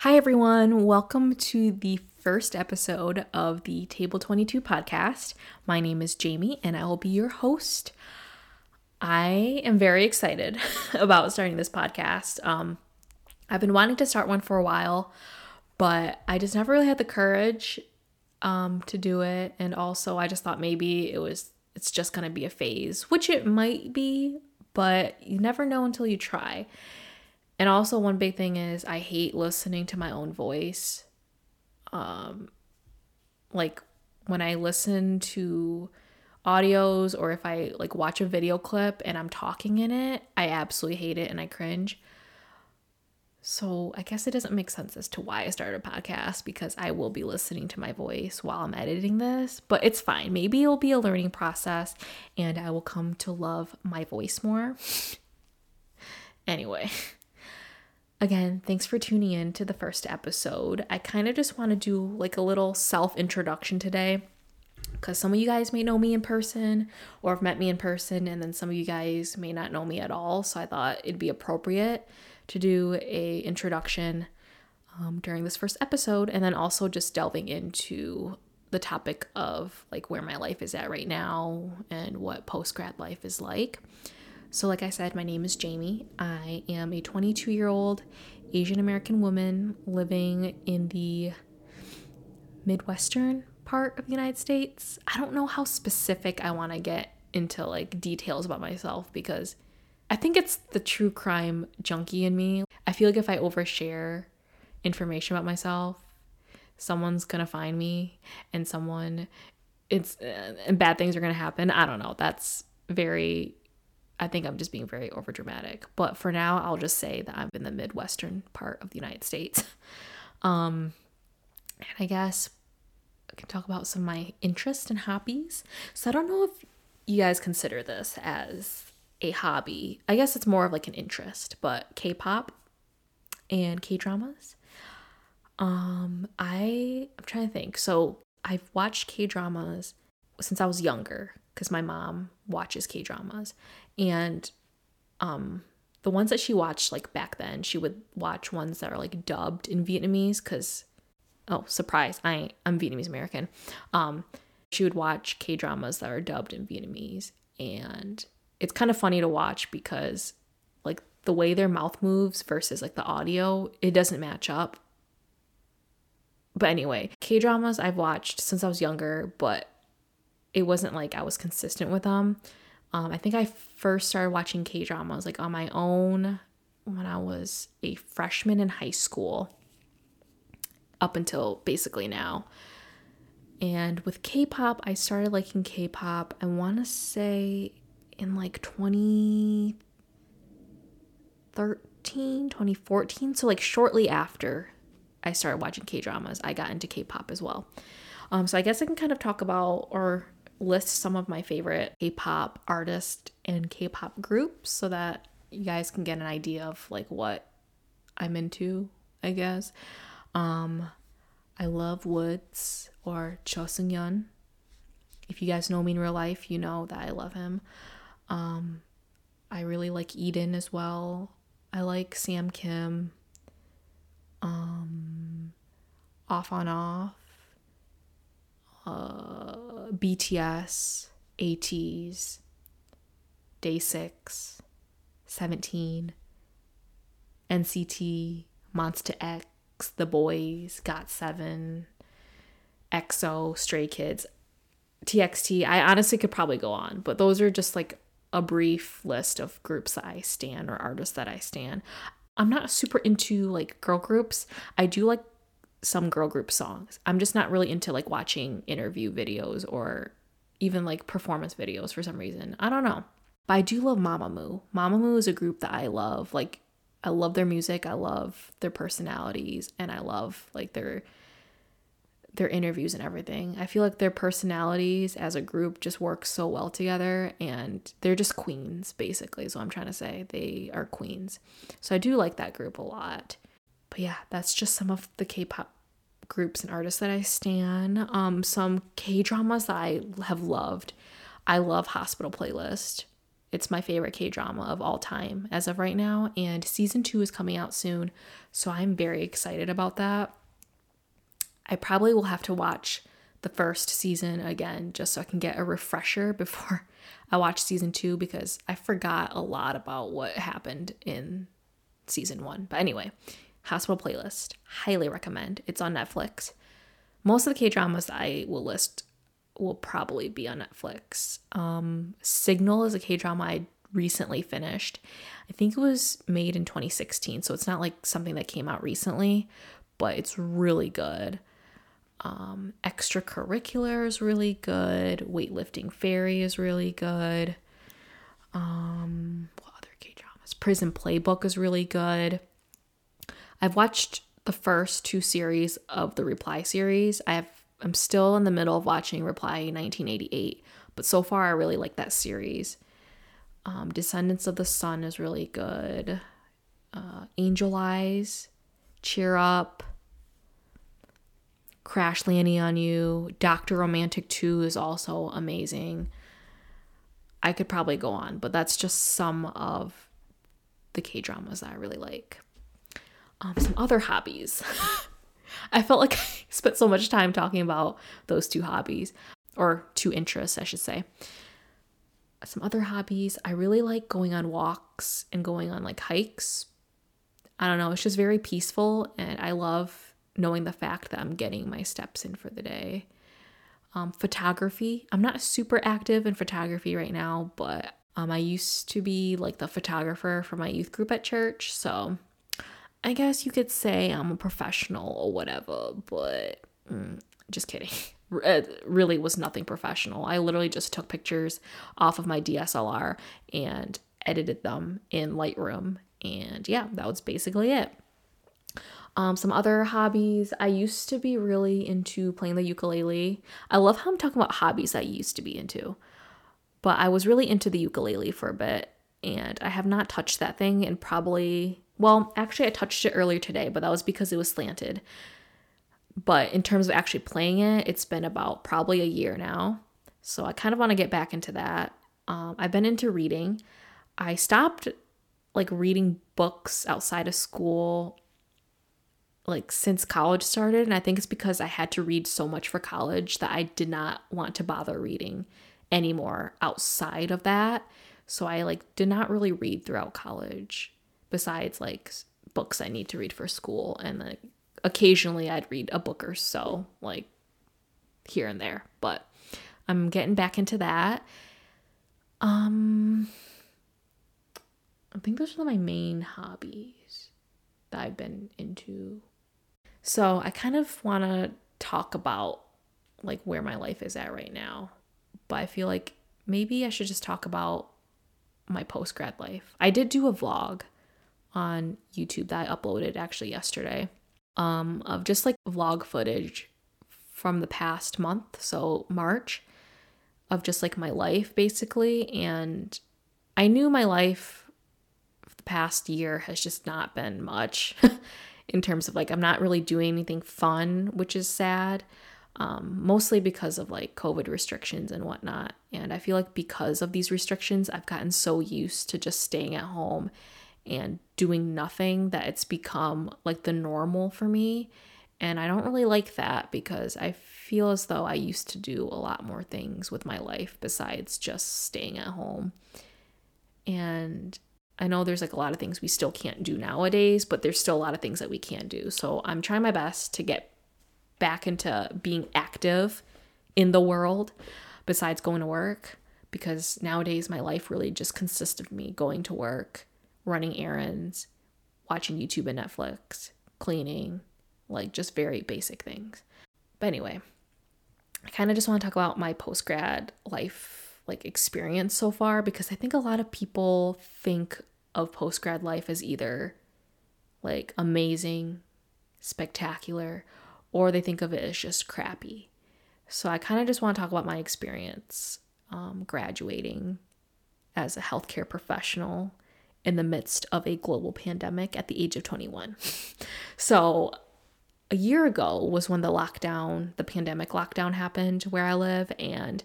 Hi, everyone. Welcome to the first episode of the Table 22 podcast. My name is Jamie, and I will be your host. I am very excited about starting this podcast. Um, I've been wanting to start one for a while, but I just never really had the courage um, to do it. And also, I just thought maybe it was it's just gonna be a phase, which it might be, but you never know until you try. And also one big thing is I hate listening to my own voice. Um like when I listen to audios or if I like watch a video clip and I'm talking in it, I absolutely hate it and I cringe. So I guess it doesn't make sense as to why I started a podcast because I will be listening to my voice while I'm editing this, but it's fine. Maybe it'll be a learning process and I will come to love my voice more. anyway, Again, thanks for tuning in to the first episode. I kind of just want to do like a little self introduction today because some of you guys may know me in person or have met me in person, and then some of you guys may not know me at all. So I thought it'd be appropriate to do a introduction um, during this first episode, and then also just delving into the topic of like where my life is at right now and what post grad life is like. So, like I said, my name is Jamie. I am a 22 year old Asian American woman living in the Midwestern part of the United States. I don't know how specific I want to get into like details about myself because I think it's the true crime junkie in me. I feel like if I overshare information about myself, someone's gonna find me and someone it's uh, and bad things are gonna happen. I don't know. That's very I think I'm just being very overdramatic. But for now, I'll just say that I'm in the Midwestern part of the United States. Um, and I guess I can talk about some of my interests and hobbies. So I don't know if you guys consider this as a hobby. I guess it's more of like an interest, but K-pop and K-dramas. Um, I I'm trying to think. So I've watched K-dramas since I was younger because my mom watches K dramas. And um, the ones that she watched like back then, she would watch ones that are like dubbed in Vietnamese because, oh, surprise, I, I'm Vietnamese American. Um, she would watch K dramas that are dubbed in Vietnamese. And it's kind of funny to watch because like the way their mouth moves versus like the audio, it doesn't match up. But anyway, K dramas I've watched since I was younger, but it wasn't like I was consistent with them. Um, I think I first started watching K dramas like on my own when I was a freshman in high school, up until basically now. And with K pop, I started liking K pop, I want to say in like 2013, 2014. So, like, shortly after I started watching K dramas, I got into K pop as well. Um, so, I guess I can kind of talk about or list some of my favorite K-pop artists and K-pop groups so that you guys can get an idea of like what I'm into, I guess. Um I love WOODZ or Cho Seung Yeon. If you guys know me in real life, you know that I love him. Um I really like Eden as well. I like Sam Kim. Um OFFONOFF uh, BTS, ATEEZ, Day 6, 17, NCT, Monsta X, The Boyz, GOT7, EXO, Stray Kids, TXT. I honestly could probably go on, but those are just like a brief list of groups that I stand or artists that I stand. I'm not super into like girl groups. I do like some girl group songs. I'm just not really into like watching interview videos or even like performance videos for some reason. I don't know. But I do love Mamamoo. Mamamoo is a group that I love. Like I love their music, I love their personalities, and I love like their their interviews and everything. I feel like their personalities as a group just work so well together and they're just queens basically. So I'm trying to say they are queens. So I do like that group a lot but yeah, that's just some of the K-pop groups and artists that I stan. Um, some K dramas that I have loved. I love Hospital Playlist. It's my favorite K drama of all time as of right now, and season two is coming out soon, so I'm very excited about that. I probably will have to watch the first season again just so I can get a refresher before I watch season two because I forgot a lot about what happened in season one. But anyway, Hospital Playlist, highly recommend. It's on Netflix. Most of the K dramas I will list will probably be on Netflix. Um, Signal is a K drama I recently finished. I think it was made in 2016, so it's not like something that came out recently, but it's really good. Um, extracurricular is really good. Weightlifting Fairy is really good. Um, what other K dramas? Prison Playbook is really good. I've watched the first two series of the Reply series. I have I'm still in the middle of watching Reply 1988, but so far I really like that series. Um, Descendants of the Sun is really good. Uh, Angel Eyes, Cheer Up, Crash Landing on You, Doctor Romantic 2 is also amazing. I could probably go on, but that's just some of the K dramas that I really like. Um, some other hobbies. I felt like I spent so much time talking about those two hobbies, or two interests, I should say. Some other hobbies, I really like going on walks and going on like hikes. I don't know, it's just very peaceful, and I love knowing the fact that I'm getting my steps in for the day. Um, photography. I'm not super active in photography right now, but um, I used to be like the photographer for my youth group at church. So I guess you could say I'm a professional or whatever, but mm, just kidding. It really was nothing professional. I literally just took pictures off of my DSLR and edited them in Lightroom. And yeah, that was basically it. Um, some other hobbies. I used to be really into playing the ukulele. I love how I'm talking about hobbies I used to be into. But I was really into the ukulele for a bit, and I have not touched that thing in probably, well, actually, I touched it earlier today, but that was because it was slanted. But in terms of actually playing it, it's been about probably a year now. So I kind of want to get back into that. Um, I've been into reading. I stopped like reading books outside of school like since college started and I think it's because I had to read so much for college that I did not want to bother reading anymore outside of that. So I like did not really read throughout college besides like books I need to read for school and like occasionally I'd read a book or so like here and there. But I'm getting back into that. Um I think those are my main hobbies that I've been into so I kind of want to talk about like where my life is at right now. But I feel like maybe I should just talk about my post grad life. I did do a vlog on YouTube that I uploaded actually yesterday um, of just like vlog footage from the past month, so March, of just like my life basically. And I knew my life the past year has just not been much. in terms of like I'm not really doing anything fun, which is sad. Um, mostly because of like COVID restrictions and whatnot. And I feel like because of these restrictions, I've gotten so used to just staying at home and doing nothing that it's become like the normal for me. And I don't really like that because I feel as though I used to do a lot more things with my life besides just staying at home. And I know there's like a lot of things we still can't do nowadays, but there's still a lot of things that we can do. So I'm trying my best to get back into being active in the world besides going to work because nowadays my life really just consists of me going to work, running errands, watching YouTube and Netflix, cleaning, like just very basic things. But anyway, I kind of just want to talk about my post grad life like experience so far because I think a lot of people think of post grad life as either like amazing, spectacular, or they think of it as just crappy. So I kind of just want to talk about my experience um, graduating as a healthcare professional in the midst of a global pandemic at the age of 21. so a year ago was when the lockdown, the pandemic lockdown happened where I live. And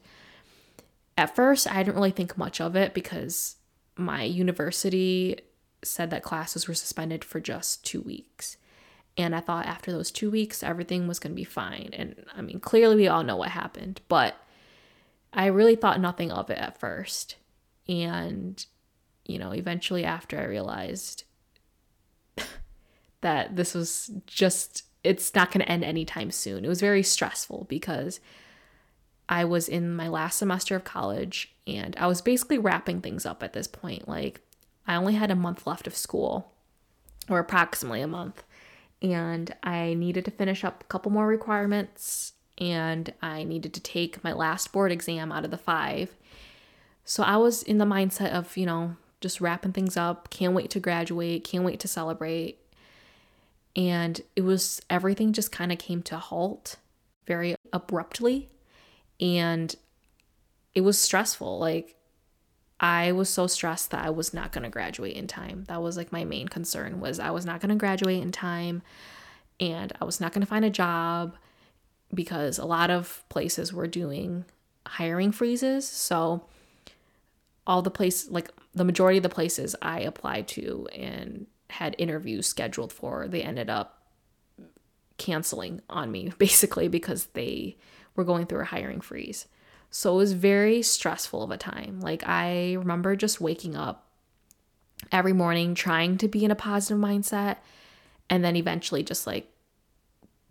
at first, I didn't really think much of it because my university said that classes were suspended for just two weeks. And I thought after those two weeks, everything was going to be fine. And I mean, clearly we all know what happened, but I really thought nothing of it at first. And, you know, eventually after I realized that this was just, it's not going to end anytime soon. It was very stressful because I was in my last semester of college and I was basically wrapping things up at this point. Like, I only had a month left of school, or approximately a month, and I needed to finish up a couple more requirements and I needed to take my last board exam out of the five. So I was in the mindset of, you know, just wrapping things up, can't wait to graduate, can't wait to celebrate. And it was everything just kind of came to halt very abruptly. And it was stressful. Like, I was so stressed that I was not going to graduate in time. That was like my main concern was I was not going to graduate in time and I was not going to find a job because a lot of places were doing hiring freezes. So all the place like the majority of the places I applied to and had interviews scheduled for, they ended up canceling on me basically because they were going through a hiring freeze. So it was very stressful of a time. Like I remember just waking up every morning trying to be in a positive mindset and then eventually just like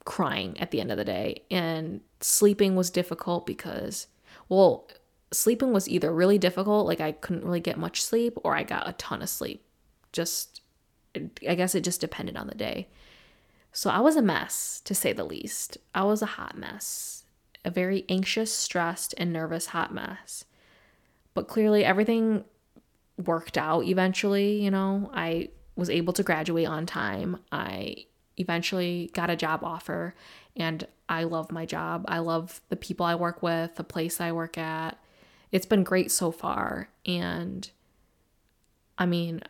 crying at the end of the day. And sleeping was difficult because, well, sleeping was either really difficult, like I couldn't really get much sleep, or I got a ton of sleep. Just, I guess it just depended on the day. So I was a mess, to say the least. I was a hot mess a very anxious, stressed, and nervous hot mess. But clearly, everything worked out eventually. You know, I was able to graduate on time. I eventually got a job offer, and I love my job. I love the people I work with, the place I work at. It's been great so far. And I mean,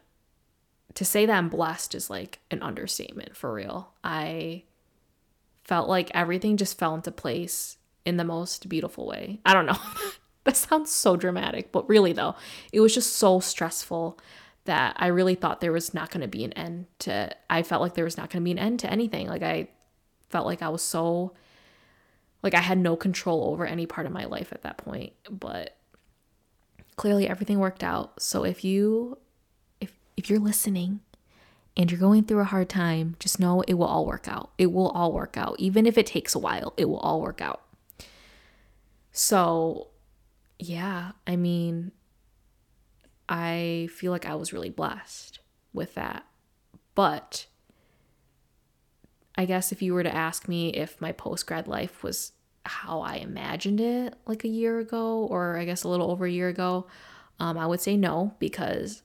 to say that I'm blessed is like an understatement for real. I felt like everything just fell into place in the most beautiful way. I don't know. that sounds so dramatic, but really though, it was just so stressful that I really thought there was not going to be an end to I felt like there was not going to be an end to anything. Like I felt like I was so like I had no control over any part of my life at that point, but clearly everything worked out. So if you if if you're listening and you're going through a hard time, just know it will all work out. It will all work out. Even if it takes a while, it will all work out. So, yeah, I mean, I feel like I was really blessed with that. But I guess if you were to ask me if my post grad life was how I imagined it like a year ago, or I guess a little over a year ago, um, I would say no, because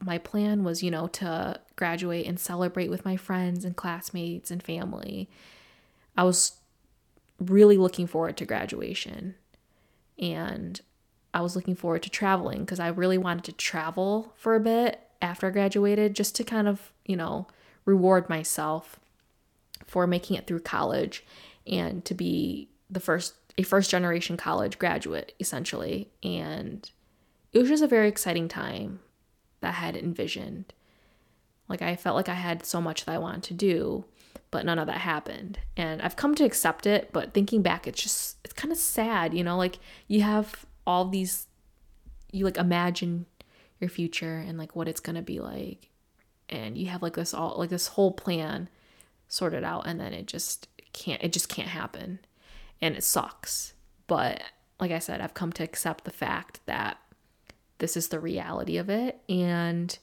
my plan was, you know, to graduate and celebrate with my friends and classmates and family. I was really looking forward to graduation. And I was looking forward to traveling because I really wanted to travel for a bit after I graduated just to kind of, you know, reward myself for making it through college and to be the first a first generation college graduate essentially and it was just a very exciting time that I had envisioned like I felt like I had so much that I wanted to do but none of that happened. And I've come to accept it, but thinking back, it's just, it's kind of sad, you know, like you have all these, you like imagine your future and like what it's going to be like. And you have like this all, like this whole plan sorted out, and then it just can't, it just can't happen. And it sucks. But like I said, I've come to accept the fact that this is the reality of it. And,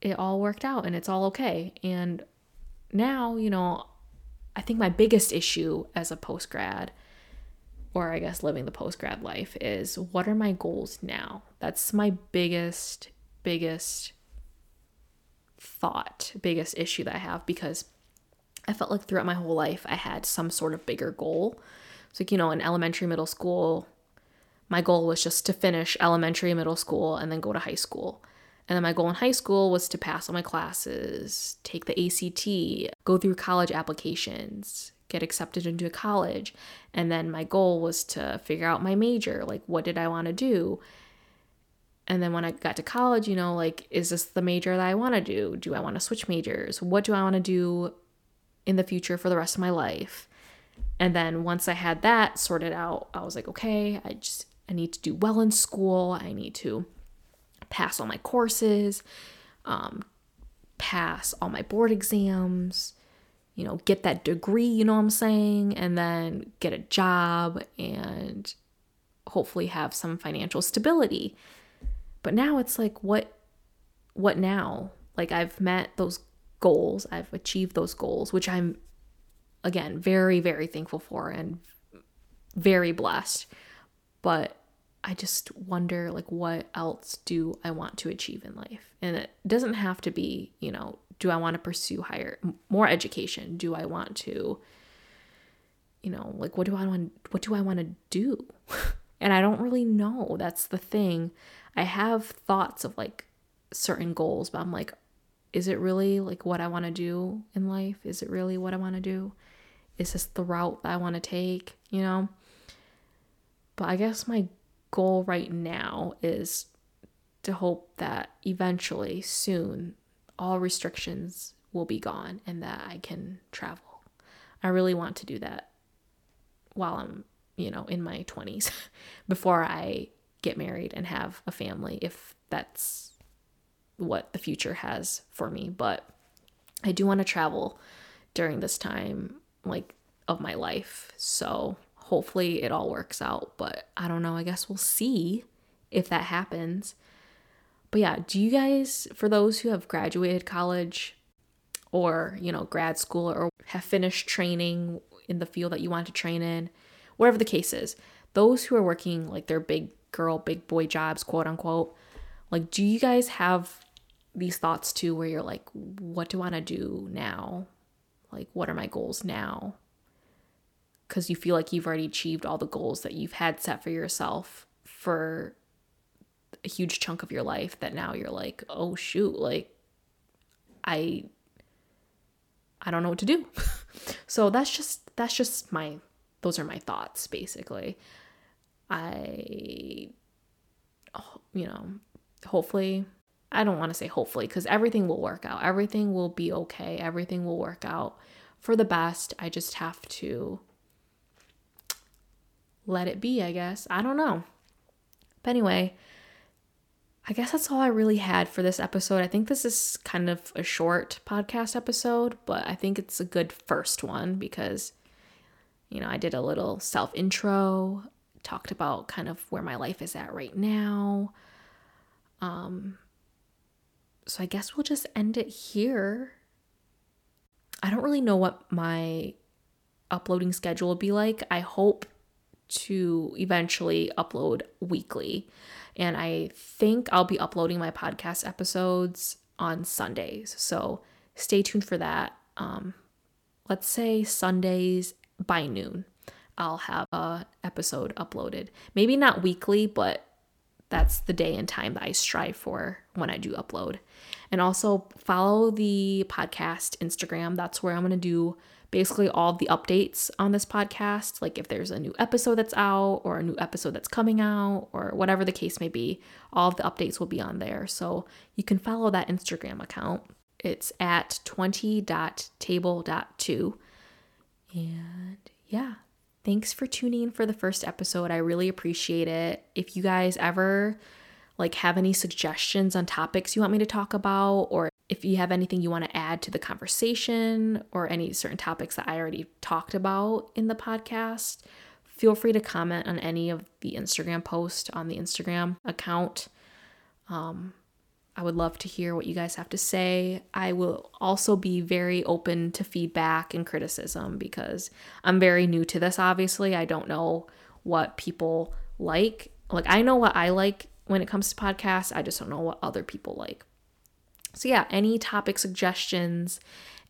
it all worked out and it's all okay. And now, you know, I think my biggest issue as a post grad, or I guess living the post grad life, is what are my goals now? That's my biggest, biggest thought, biggest issue that I have because I felt like throughout my whole life I had some sort of bigger goal. So, like, you know, in elementary, middle school, my goal was just to finish elementary, middle school, and then go to high school. And then my goal in high school was to pass all my classes, take the ACT, go through college applications, get accepted into a college. And then my goal was to figure out my major, like what did I want to do? and then when I got to college, you know, like, is this the major that I want to do? Do I want to switch majors? What do I want to do in the future for the rest of my life? And then once I had that sorted out, I was like, okay, I just, I need to do well in school. I need to pass all my courses, um, pass all my board exams, you know, get that degree, you know what I'm saying? And then get a job and hopefully have some financial stability. But now it's like what what now? Like I've met those goals, I've achieved those goals, which I'm again very very thankful for and very blessed. But I just wonder like what else do I want to achieve in life? And it doesn't have to be, you know, do I want to pursue higher more education? Do I want to you know, like what do I want what do I want to do? and I don't really know. That's the thing. I have thoughts of like certain goals, but I'm like, is it really like what I want to do in life? Is it really what I want to do? Is this the route that I want to take? You know? But I guess my goal right now is to hope that eventually, soon, all restrictions will be gone and that I can travel. I really want to do that while I'm, you know, in my 20s before I get married and have a family if that's what the future has for me. But I do want to travel during this time, like of my life. So hopefully it all works out. But I don't know. I guess we'll see if that happens. But yeah, do you guys, for those who have graduated college or, you know, grad school or have finished training in the field that you want to train in, whatever the case is, those who are working like their big girl, big boy jobs, quote unquote. Like, do you guys have these thoughts too where you're like, what do I want to do now? Like, what are my goals now? Because you feel like you've already achieved all the goals that you've had set for yourself for a huge chunk of your life that now you're like, oh shoot, like, I. I don't know what to do. so that's just that's just my those are my thoughts basically. I, you know, hopefully, I don't want to say hopefully because everything will work out. Everything will be okay. Everything will work out for the best. I just have to let it be, I guess. I don't know. But anyway, I guess that's all I really had for this episode. I think this is kind of a short podcast episode, but I think it's a good first one because, you know, I did a little self intro talked about kind of where my life is at right now. Um, so I guess we'll just end it here. I don't really know what my uploading schedule will be like. I hope to eventually upload weekly. And I think I'll be uploading my podcast episodes on Sundays. So stay tuned for that. Um, let's say Sundays by noon. I'll have a episode uploaded. Maybe not weekly, but that's the day and time that I strive for when I do upload. And also follow the podcast Instagram. That's where I'm going to do basically all the updates on this podcast. Like if there's a new episode that's out or a new episode that's coming out or whatever the case may be, all the updates will be on there. So you can follow that Instagram account. It's at 20.table.2. And yeah, thanks for tuning in for the first episode. I really appreciate it. If you guys ever like have any suggestions on topics you want me to talk about or if you have anything you want to add to the conversation or any certain topics that I already talked about in the podcast, feel free to comment on any of the Instagram post on the Instagram account. Um, I would love to hear what you guys have to say. I will also be very open to feedback and criticism because I'm very new to this, obviously. I don't know what people like. Like, I know what I like when it comes to podcasts, I just don't know what other people like. So, yeah, any topic suggestions,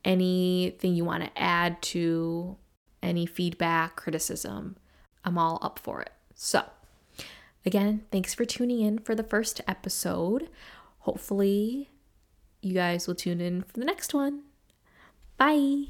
anything you want to add to any feedback, criticism, I'm all up for it. So, again, thanks for tuning in for the first episode hopefully, you guys will tune in for the next one. Bye.